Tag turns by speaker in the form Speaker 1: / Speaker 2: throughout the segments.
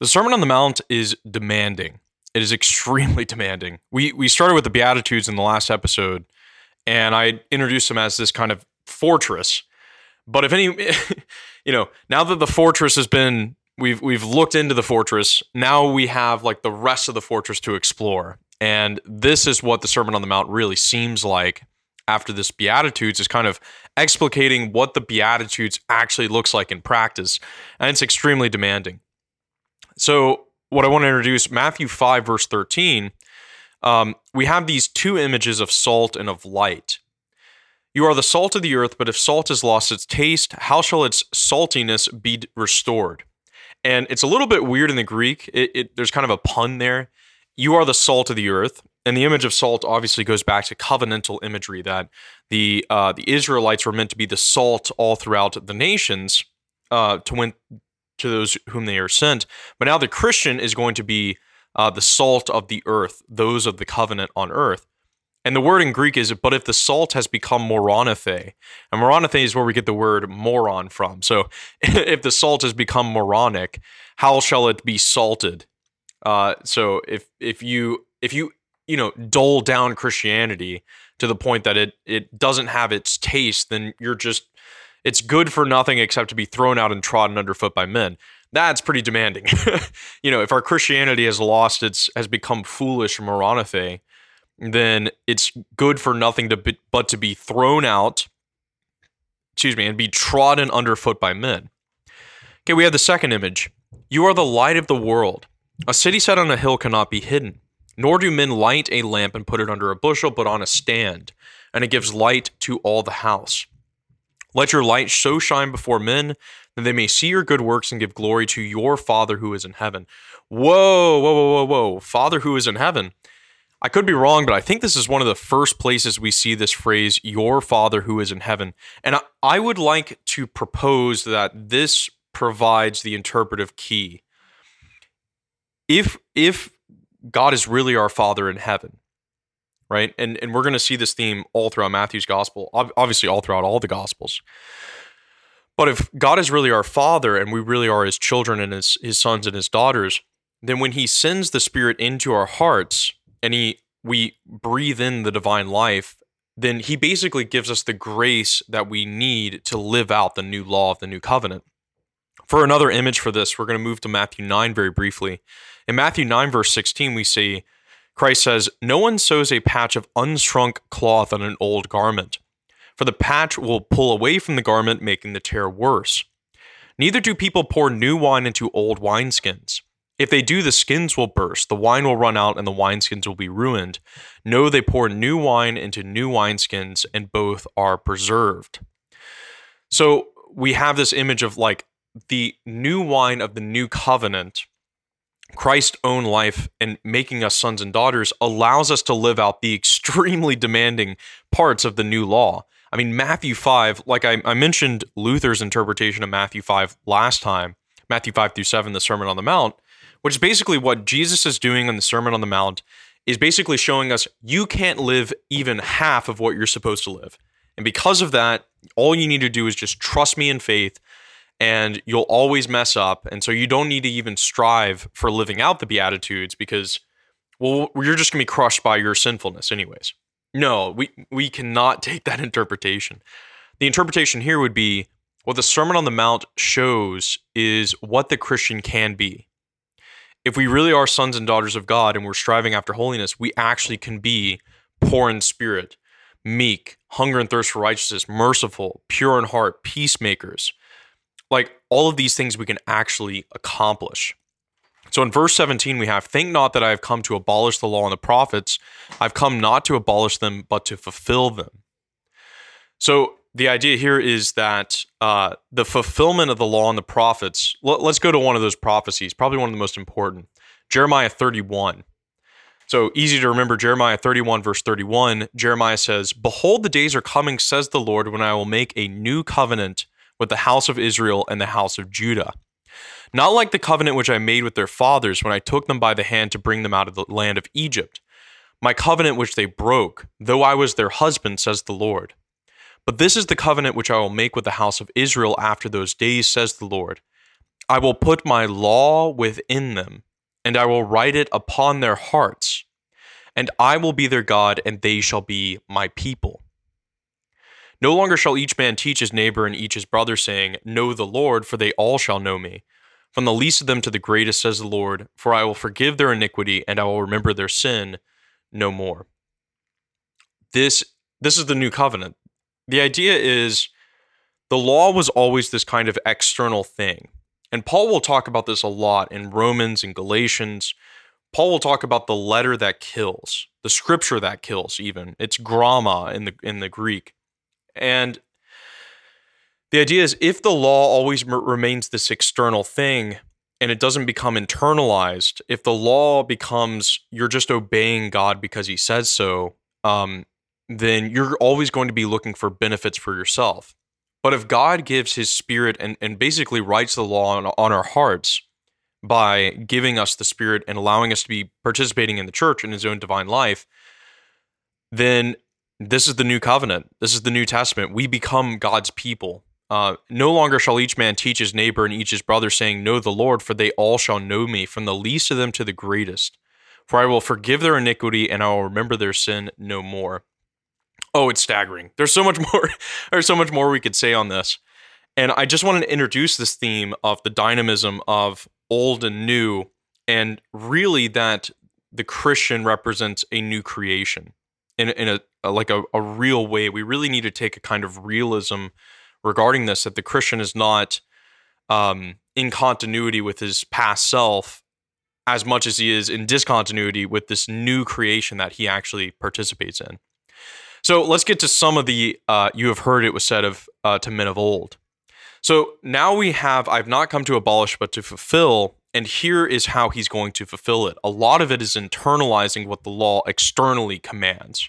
Speaker 1: The Sermon on the Mount is demanding. It is extremely demanding. We we started with the Beatitudes in the last episode, and I introduced them as this kind of fortress. But if any, you know, now that the fortress has been, we've we've looked into the fortress. Now we have like the rest of the fortress to explore, and this is what the Sermon on the Mount really seems like after this Beatitudes is kind of explicating what the Beatitudes actually looks like in practice, and it's extremely demanding. So, what I want to introduce Matthew 5, verse 13, um, we have these two images of salt and of light. You are the salt of the earth, but if salt has lost its taste, how shall its saltiness be restored? And it's a little bit weird in the Greek. It, it, there's kind of a pun there. You are the salt of the earth, and the image of salt obviously goes back to covenantal imagery that the uh, the Israelites were meant to be the salt all throughout the nations uh, to win to those whom they are sent. But now the Christian is going to be uh, the salt of the earth, those of the covenant on earth. And the word in Greek is, but if the salt has become moronathe, and moronathe is where we get the word moron from. So if the salt has become moronic, how shall it be salted? Uh, so if if you if you you know dole down Christianity to the point that it it doesn't have its taste, then you're just it's good for nothing except to be thrown out and trodden underfoot by men. That's pretty demanding. you know, if our Christianity has lost its has become foolish moronathe, then it's good for nothing to be, but to be thrown out, excuse me, and be trodden underfoot by men. Okay, we have the second image. You are the light of the world. A city set on a hill cannot be hidden, nor do men light a lamp and put it under a bushel, but on a stand, and it gives light to all the house. Let your light so shine before men that they may see your good works and give glory to your Father who is in heaven. Whoa, whoa, whoa, whoa, whoa. Father who is in heaven. I could be wrong, but I think this is one of the first places we see this phrase, your Father who is in heaven. And I, would like to propose that this provides the interpretive key. If if God is really our Father in heaven, right? And and we're going to see this theme all throughout Matthew's gospel, obviously all throughout all the gospels. But if God is really our father and we really are his children and his his sons and his daughters, then when he sends the spirit into our hearts and he we breathe in the divine life, then he basically gives us the grace that we need to live out the new law of the new covenant. For another image for this, we're going to move to Matthew 9 very briefly. In Matthew 9, verse 16, we see Christ says, No one sews a patch of unshrunk cloth on an old garment, for the patch will pull away from the garment, making the tear worse. Neither do people pour new wine into old wineskins. If they do, the skins will burst, the wine will run out, and the wineskins will be ruined. No, they pour new wine into new wineskins, and both are preserved. So we have this image of like the new wine of the new covenant Christ's own life and making us sons and daughters allows us to live out the extremely demanding parts of the new law. I mean, Matthew 5, like I, I, mentioned Luther's interpretation of Matthew 5 last time, Matthew 5 through 7, the Sermon on the Mount, which is basically what Jesus is doing on the Sermon on the Mount, is basically showing us you can't live even half of what you're supposed to live. And because of that, all you need to do is just trust me in faith and you'll always mess up. And so you don't need to even strive for living out the Beatitudes because, well, you're just going to be crushed by your sinfulness, anyways. No, we, we cannot take that interpretation. The interpretation here would be what the Sermon on the Mount shows is what the Christian can be. If we really are sons and daughters of God and we're striving after holiness, we actually can be poor in spirit, meek, hunger and thirst for righteousness, merciful, pure in heart, peacemakers like all of these things we can actually accomplish. So in verse 17, we have, Think not that I have come to abolish the law and the prophets. I've come not to abolish them, but to fulfill them. So the idea here is that uh, the fulfillment of the law and the prophets, let, let's go to one of those prophecies, probably one of the most important Jeremiah 31. So easy to remember Jeremiah 31, verse 31. Jeremiah says, Behold, the days are coming, says the Lord, when I will make a new covenant with the house of Israel and the house of Judah. Not like the covenant which I made with their fathers when I took them by the hand to bring them out of the land of Egypt. My covenant which they broke, though I was their husband, says the Lord. But this is the covenant which I will make with the house of Israel after those days, says the Lord. I will put my law within them, and I will write it upon their hearts, and I will be their God, and they shall be my people. No longer shall each man teach his neighbor and each his brother, saying, Know the Lord, for they all shall know me. From the least of them to the greatest, says the Lord, for I will forgive their iniquity, and I will remember their sin no more. This this is the new covenant. The idea is the law was always this kind of external thing. And Paul will talk about this a lot in Romans and Galatians. Paul will talk about the letter that kills, the scripture that kills even. It's gramma in the in the Greek. And the idea is if the law always remains this external thing and it doesn't become internalized, if the law becomes you're just obeying God because he says so, um, then you're always going to be looking for benefits for yourself. But if God gives his spirit and, and basically writes the law on, on our hearts by giving us the spirit and allowing us to be participating in the church in his own divine life, then this is the new covenant. This is the New Testament. We become God's people. Uh, no longer shall each man teach his neighbor and each his brother, saying, Know the Lord, for they all shall know me, from the least of them to the greatest. For I will forgive their iniquity, and I will remember their sin no more. Oh, it's staggering. There's so much more. there's so much more we could say on this. And I just wanted to introduce this theme of the dynamism of old and new, and really that the Christian represents a new creation in, in a, a like a, a real way. We really need to take a kind of realism regarding this that the Christian is not um, in continuity with his past self as much as he is in discontinuity with this new creation that he actually participates in. So let's get to some of the uh, you have heard it was said of uh, to men of old. So now we have I've not come to abolish but to fulfill, and here is how he's going to fulfill it. A lot of it is internalizing what the law externally commands.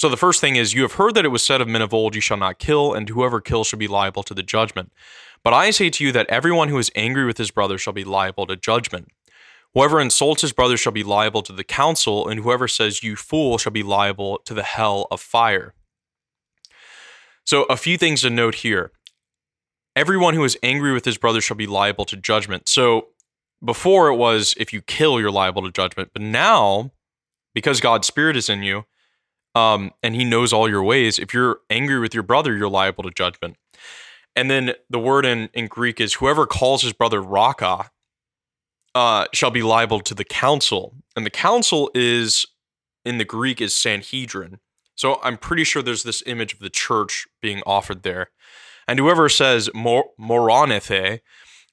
Speaker 1: So the first thing is you have heard that it was said of men of old, you shall not kill, and whoever kills shall be liable to the judgment. But I say to you that everyone who is angry with his brother shall be liable to judgment. Whoever insults his brother shall be liable to the council, and whoever says, You fool, shall be liable to the hell of fire. So, a few things to note here. Everyone who is angry with his brother shall be liable to judgment. So, before it was if you kill, you're liable to judgment. But now, because God's Spirit is in you, um, and He knows all your ways, if you're angry with your brother, you're liable to judgment. And then the word in, in Greek is whoever calls his brother raka, uh, shall be liable to the council. And the council is, in the Greek, is Sanhedrin. So I'm pretty sure there's this image of the church being offered there. And whoever says mor-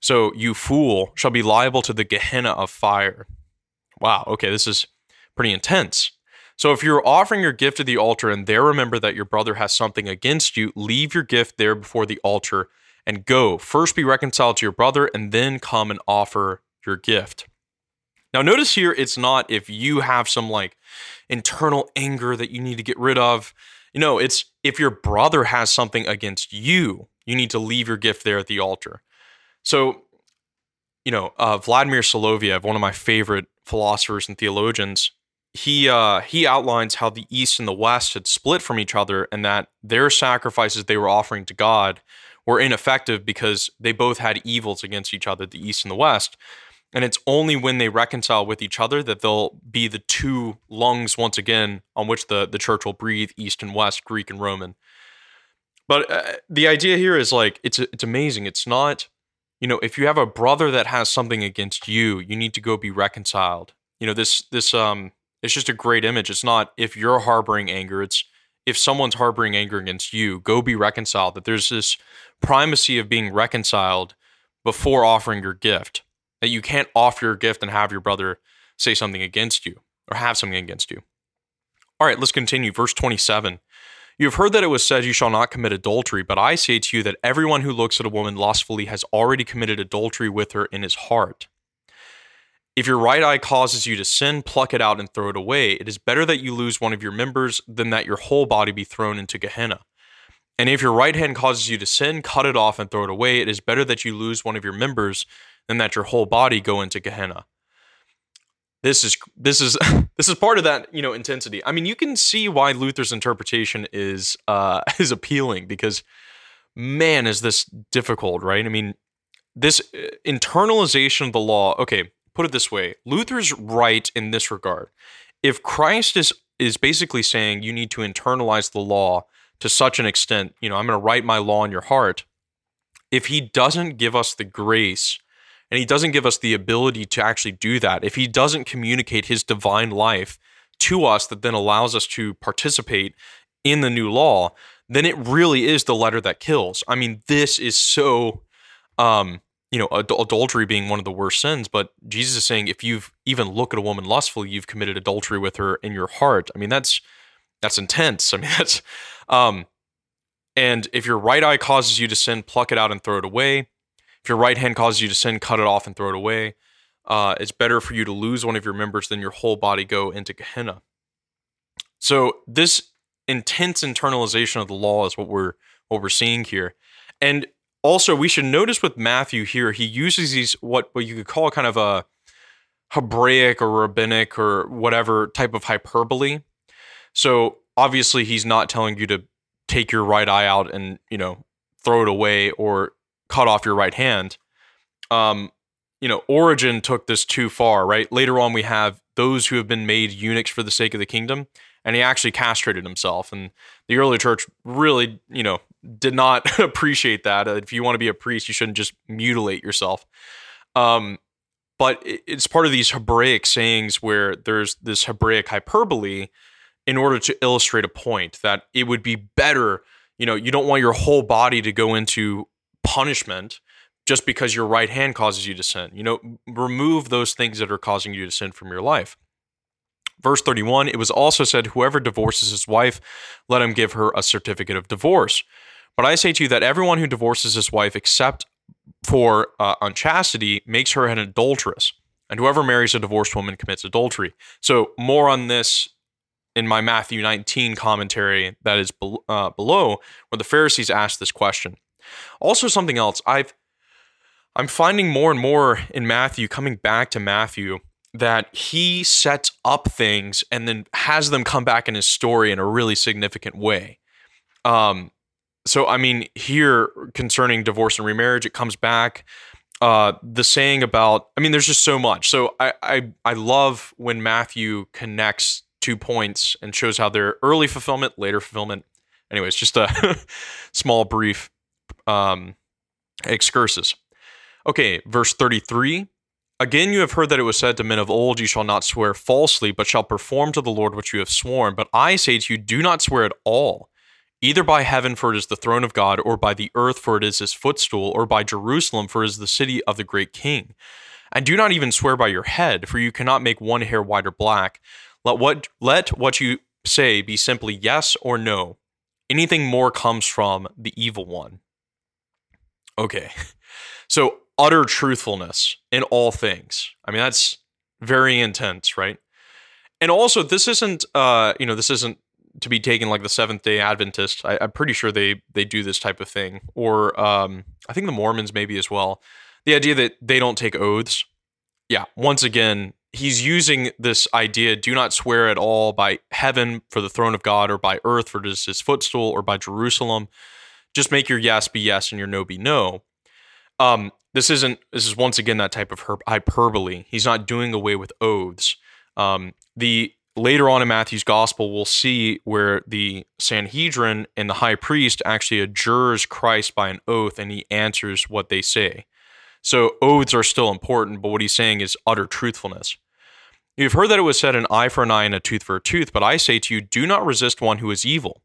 Speaker 1: so you fool, shall be liable to the Gehenna of fire. Wow, okay, this is pretty intense. So if you're offering your gift at the altar and there remember that your brother has something against you, leave your gift there before the altar and go. First be reconciled to your brother and then come and offer your gift. Now, notice here, it's not if you have some like internal anger that you need to get rid of. You know, it's if your brother has something against you, you need to leave your gift there at the altar. So, you know, uh, Vladimir Soloviev, one of my favorite philosophers and theologians, he uh, he outlines how the East and the West had split from each other, and that their sacrifices they were offering to God were ineffective because they both had evils against each other, the East and the West. And it's only when they reconcile with each other that they'll be the two lungs once again on which the, the church will breathe East and West, Greek and Roman. But uh, the idea here is like, it's, it's amazing. It's not, you know, if you have a brother that has something against you, you need to go be reconciled. You know, this, this, um, it's just a great image. It's not if you're harboring anger, it's if someone's harboring anger against you, go be reconciled. That there's this primacy of being reconciled before offering your gift that you can't offer your gift and have your brother say something against you or have something against you. All right, let's continue. Verse 27. You have heard that it was said, You shall not commit adultery, but I say to you that everyone who looks at a woman lustfully has already committed adultery with her in his heart. If your right eye causes you to sin, pluck it out and throw it away. It is better that you lose one of your members than that your whole body be thrown into Gehenna. And if your right hand causes you to sin, cut it off and throw it away. It is better that you lose one of your members than that your whole body go into Gehenna. This is this is this is part of that you know intensity. I mean, you can see why Luther's interpretation is uh, is appealing because man, is this difficult, right? I mean, this uh, internalization of the law. Okay, put it this way: Luther's right in this regard. If Christ is is basically saying you need to internalize the law to such an extent, you know, I'm going to write my law in your heart. If he doesn't give us the grace and he doesn't give us the ability to actually do that, if he doesn't communicate his divine life to us that then allows us to participate in the new law, then it really is the letter that kills. I mean, this is so um you know, ad- adultery being one of the worst sins, but Jesus is saying if you've even look at a woman lustfully, you've committed adultery with her in your heart. I mean, that's that's intense. I mean, that's um and if your right eye causes you to sin, pluck it out and throw it away. If your right hand causes you to sin, cut it off and throw it away. Uh, it's better for you to lose one of your members than your whole body go into Gehenna. So this intense internalization of the law is what we're what we're seeing here. And also, we should notice with Matthew here, he uses these what what you could call kind of a Hebraic or rabbinic or whatever type of hyperbole. So obviously, he's not telling you to take your right eye out and you know throw it away or cut off your right hand. Um, you know, Origen took this too far, right? Later on, we have those who have been made eunuchs for the sake of the kingdom, and he actually castrated himself. And the early church really, you know, did not appreciate that. If you want to be a priest, you shouldn't just mutilate yourself. Um, but it's part of these Hebraic sayings where there's this Hebraic hyperbole in order to illustrate a point that it would be better, you know, you don't want your whole body to go into punishment just because your right hand causes you to sin. You know, remove those things that are causing you to sin from your life. Verse 31 It was also said, Whoever divorces his wife, let him give her a certificate of divorce. But I say to you that everyone who divorces his wife except for uh, unchastity makes her an adulteress, and whoever marries a divorced woman commits adultery. So, more on this in my Matthew 19 commentary that is be- uh, below, where the Pharisees ask this question. Also, something else I've I'm finding more and more in Matthew, coming back to Matthew, that he sets up things and then has them come back in his story in a really significant way. Um, so I mean, here concerning divorce and remarriage, it comes back. Uh, the saying about, I mean, there's just so much. So I, I, I love when Matthew connects two points and shows how they're early fulfillment, later fulfillment. Anyways, just a small, brief um, excursus. Okay, verse 33. Again, you have heard that it was said to men of old, You shall not swear falsely, but shall perform to the Lord what you have sworn. But I say to you, do not swear at all either by heaven, for it is the throne of God, or by the earth, for it is his footstool, or by Jerusalem, for it is the city of the great king. And do not even swear by your head, for you cannot make one hair white or black. Let what let what you say be simply yes or no. Anything more comes from the evil one. Okay. So utter truthfulness in all things. I mean, that's very intense, right? And also, this isn't, uh, you know, this isn't to be taken like the Seventh Day Adventist. I, am pretty sure they they do this type of thing, or um, I think the Mormons maybe as well. The idea that they don't take oaths. Yeah, once again, he's using this idea: do not swear at all by heaven for the throne of God, or by earth for his, his footstool, or by Jerusalem. Just make your yes be yes and your no be no. Um, this isn't. This is once again that type of hyperbole. He's not doing away with oaths. Um, the later on in Matthew's gospel, we'll see where the Sanhedrin and the high priest actually adjures Christ by an oath and he answers what they say. So oaths are still important, but what he's saying is utter truthfulness. You've heard that it was said an eye for an eye and a tooth for a tooth, but I say to you, do not resist one who is evil.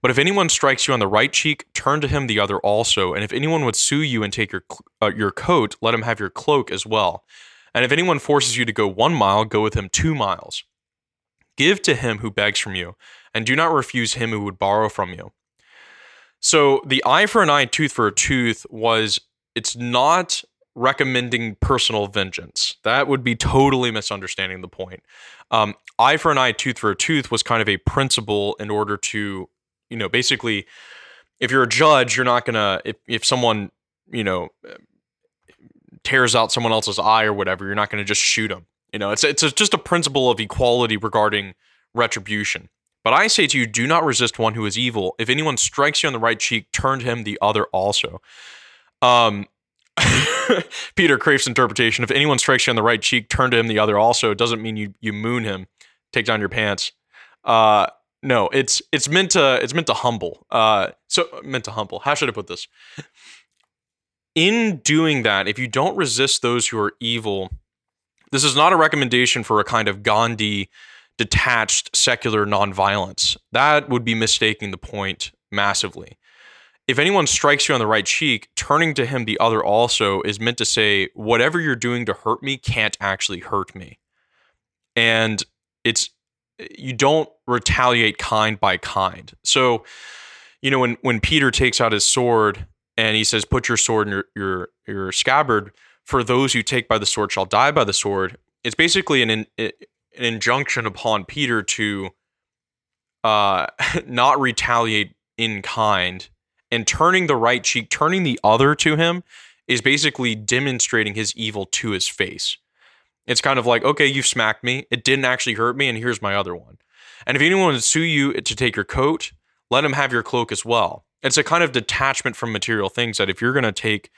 Speaker 1: But if anyone strikes you on the right cheek, turn to him the other also. And if anyone would sue you and take your uh, your coat, let him have your cloak as well. And if anyone forces you to go one mile, go with him two miles. Give to him who begs from you, and do not refuse him who would borrow from you. So the eye for an eye, tooth for a tooth was it's not recommending personal vengeance. That would be totally misunderstanding the point. Um, eye for an eye, tooth for a tooth was kind of a principle in order to, you know, basically, if you're a judge, you're not gonna if if someone you know tears out someone else's eye or whatever, you're not gonna just shoot them. You know, it's it's a, just a principle of equality regarding retribution. But I say to you, do not resist one who is evil. If anyone strikes you on the right cheek, turn to him the other also. Um, Peter Kreeft's interpretation: if anyone strikes you on the right cheek, turn to him the other. Also, it doesn't mean you you moon him, take down your pants. Uh, no, it's it's meant to it's meant to humble. Uh, so meant to humble. How should I put this? In doing that, if you don't resist those who are evil, this is not a recommendation for a kind of Gandhi detached secular nonviolence. That would be mistaking the point massively. If anyone strikes you on the right cheek, turning to him the other also is meant to say, whatever you're doing to hurt me can't actually hurt me. And it's, you don't retaliate kind by kind. So, you know, when, when Peter takes out his sword and he says, put your sword in your, your, your scabbard, for those who take by the sword shall die by the sword, it's basically an, an injunction upon Peter to uh, not retaliate in kind and turning the right cheek, turning the other to him is basically demonstrating his evil to his face. It's kind of like, okay, you've smacked me. It didn't actually hurt me, and here's my other one. And if anyone would sue you to take your coat, let him have your cloak as well. It's a kind of detachment from material things that if you're going to take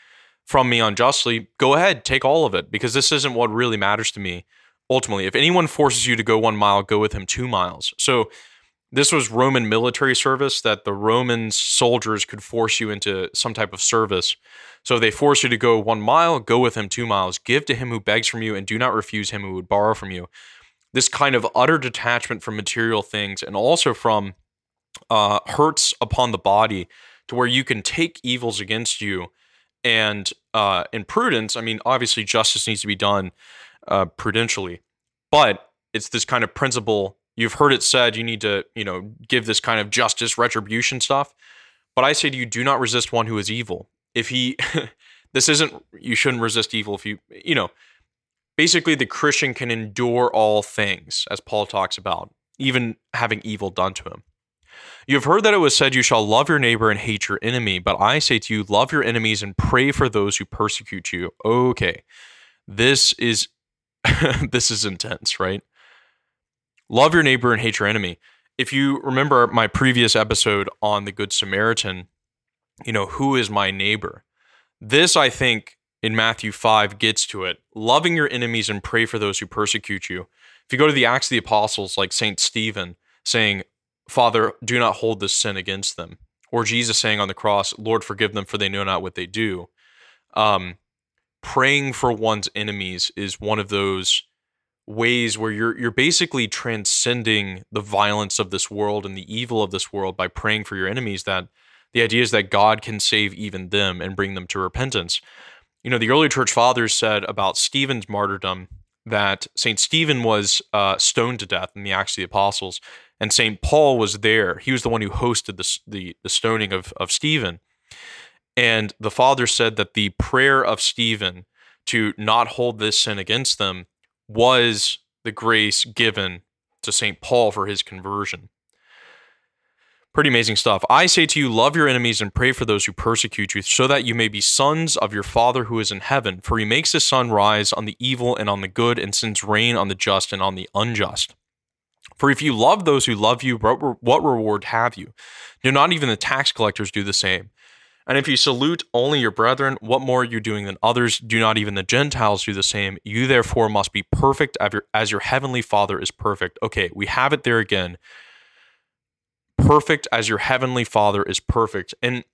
Speaker 1: from me unjustly, go ahead, take all of it, because this isn't what really matters to me. Ultimately, if anyone forces you to go one mile, go with him two miles. So this was Roman military service that the Roman soldiers could force you into some type of service. So if they force you to go one mile, go with him two miles. Give to him who begs from you, and do not refuse him who would borrow from you. This kind of utter detachment from material things and also from uh, hurts upon the body to where you can take evils against you and uh, in prudence. I mean, obviously, justice needs to be done uh, prudentially, but it's this kind of principle You've heard it said you need to, you know, give this kind of justice, retribution stuff. But I say to you, do not resist one who is evil. If he, this isn't, you shouldn't resist evil if you, you know, basically the Christian can endure all things, as Paul talks about, even having evil done to him. You have heard that it was said, You shall love your neighbor and hate your enemy. But I say to you, love your enemies and pray for those who persecute you. Okay. This is this is intense, right? Love your neighbor and hate your enemy. If you remember my previous episode on the Good Samaritan, you know, who is my neighbor? This, I think, in Matthew 5 gets to it. Loving your enemies and pray for those who persecute you. If you go to the Acts of the Apostles, like St. Stephen saying, Father, do not hold this sin against them. Or Jesus saying on the cross, Lord, forgive them, for they know not what they do. Um, praying for one's enemies is one of those ways where you're you're basically transcending the violence of this world and the evil of this world by praying for your enemies that the idea is that God can save even them and bring them to repentance. You know, the early church fathers said about Stephen's martyrdom that St. Stephen was uh, stoned to death in the Acts of the Apostles, and St. Paul was there. He was the one who hosted the, the, the stoning of, of Stephen. And the father said that the prayer of Stephen to not hold this sin against them was the grace given to St. Paul for his conversion. Pretty amazing stuff. I say to you, love your enemies and pray for those who persecute you, so that you may be sons of your Father who is in heaven. For he makes the sun rise on the evil and on the good, and sends rain on the just and on the unjust. For if you love those who love you, what reward have you? Do not even the tax collectors do the same? And if you salute only your brethren, what more are you doing than others? Do not even the Gentiles do the same? You therefore must be perfect as your heavenly Father is perfect. Okay, we have it there again. Perfect as your heavenly Father is perfect. And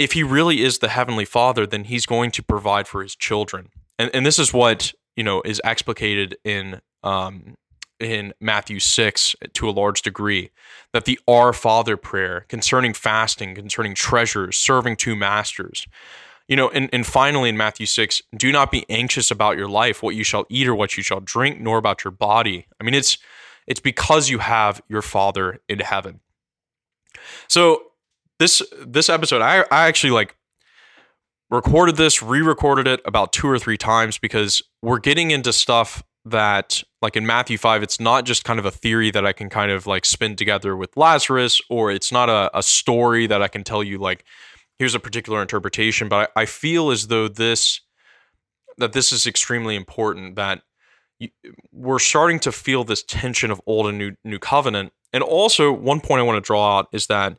Speaker 1: if he really is the heavenly Father, then he's going to provide for his children. And, and this is what, you know, is explicated in um, in Matthew 6 to a large degree that the Our Father prayer concerning fasting, concerning treasures, serving two masters. You know, and, and finally in Matthew 6, do not be anxious about your life, what you shall eat or what you shall drink, nor about your body. I mean, it's it's because you have your Father in heaven. So this this episode, I, I actually like recorded this, re-recorded it about two or three times because we're getting into stuff that like in Matthew 5 it's not just kind of a theory that I can kind of like spin together with Lazarus or it's not a, a story that I can tell you like here's a particular interpretation but I, I feel as though this that this is extremely important that you, we're starting to feel this tension of old and new new covenant and also one point I want to draw out is that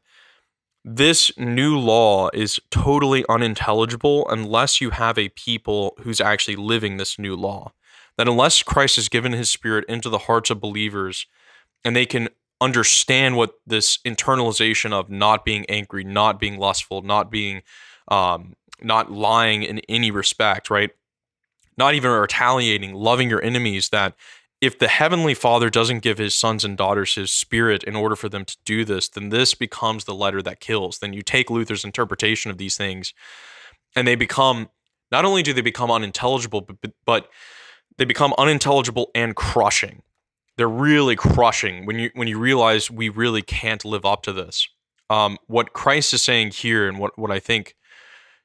Speaker 1: this new law is totally unintelligible unless you have a people who's actually living this new law. That unless Christ has given his spirit into the hearts of believers and they can understand what this internalization of not being angry, not being lustful, not being um, not lying in any respect, right? Not even retaliating, loving your enemies, that if the heavenly father doesn't give his sons and daughters his spirit in order for them to do this then this becomes the letter that kills then you take luther's interpretation of these things and they become not only do they become unintelligible but, but they become unintelligible and crushing they're really crushing when you when you realize we really can't live up to this um, what christ is saying here and what, what i think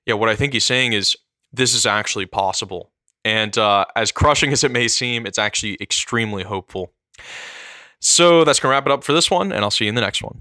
Speaker 1: yeah what i think he's saying is this is actually possible and uh, as crushing as it may seem, it's actually extremely hopeful. So that's to wrap it up for this one, and I'll see you in the next one.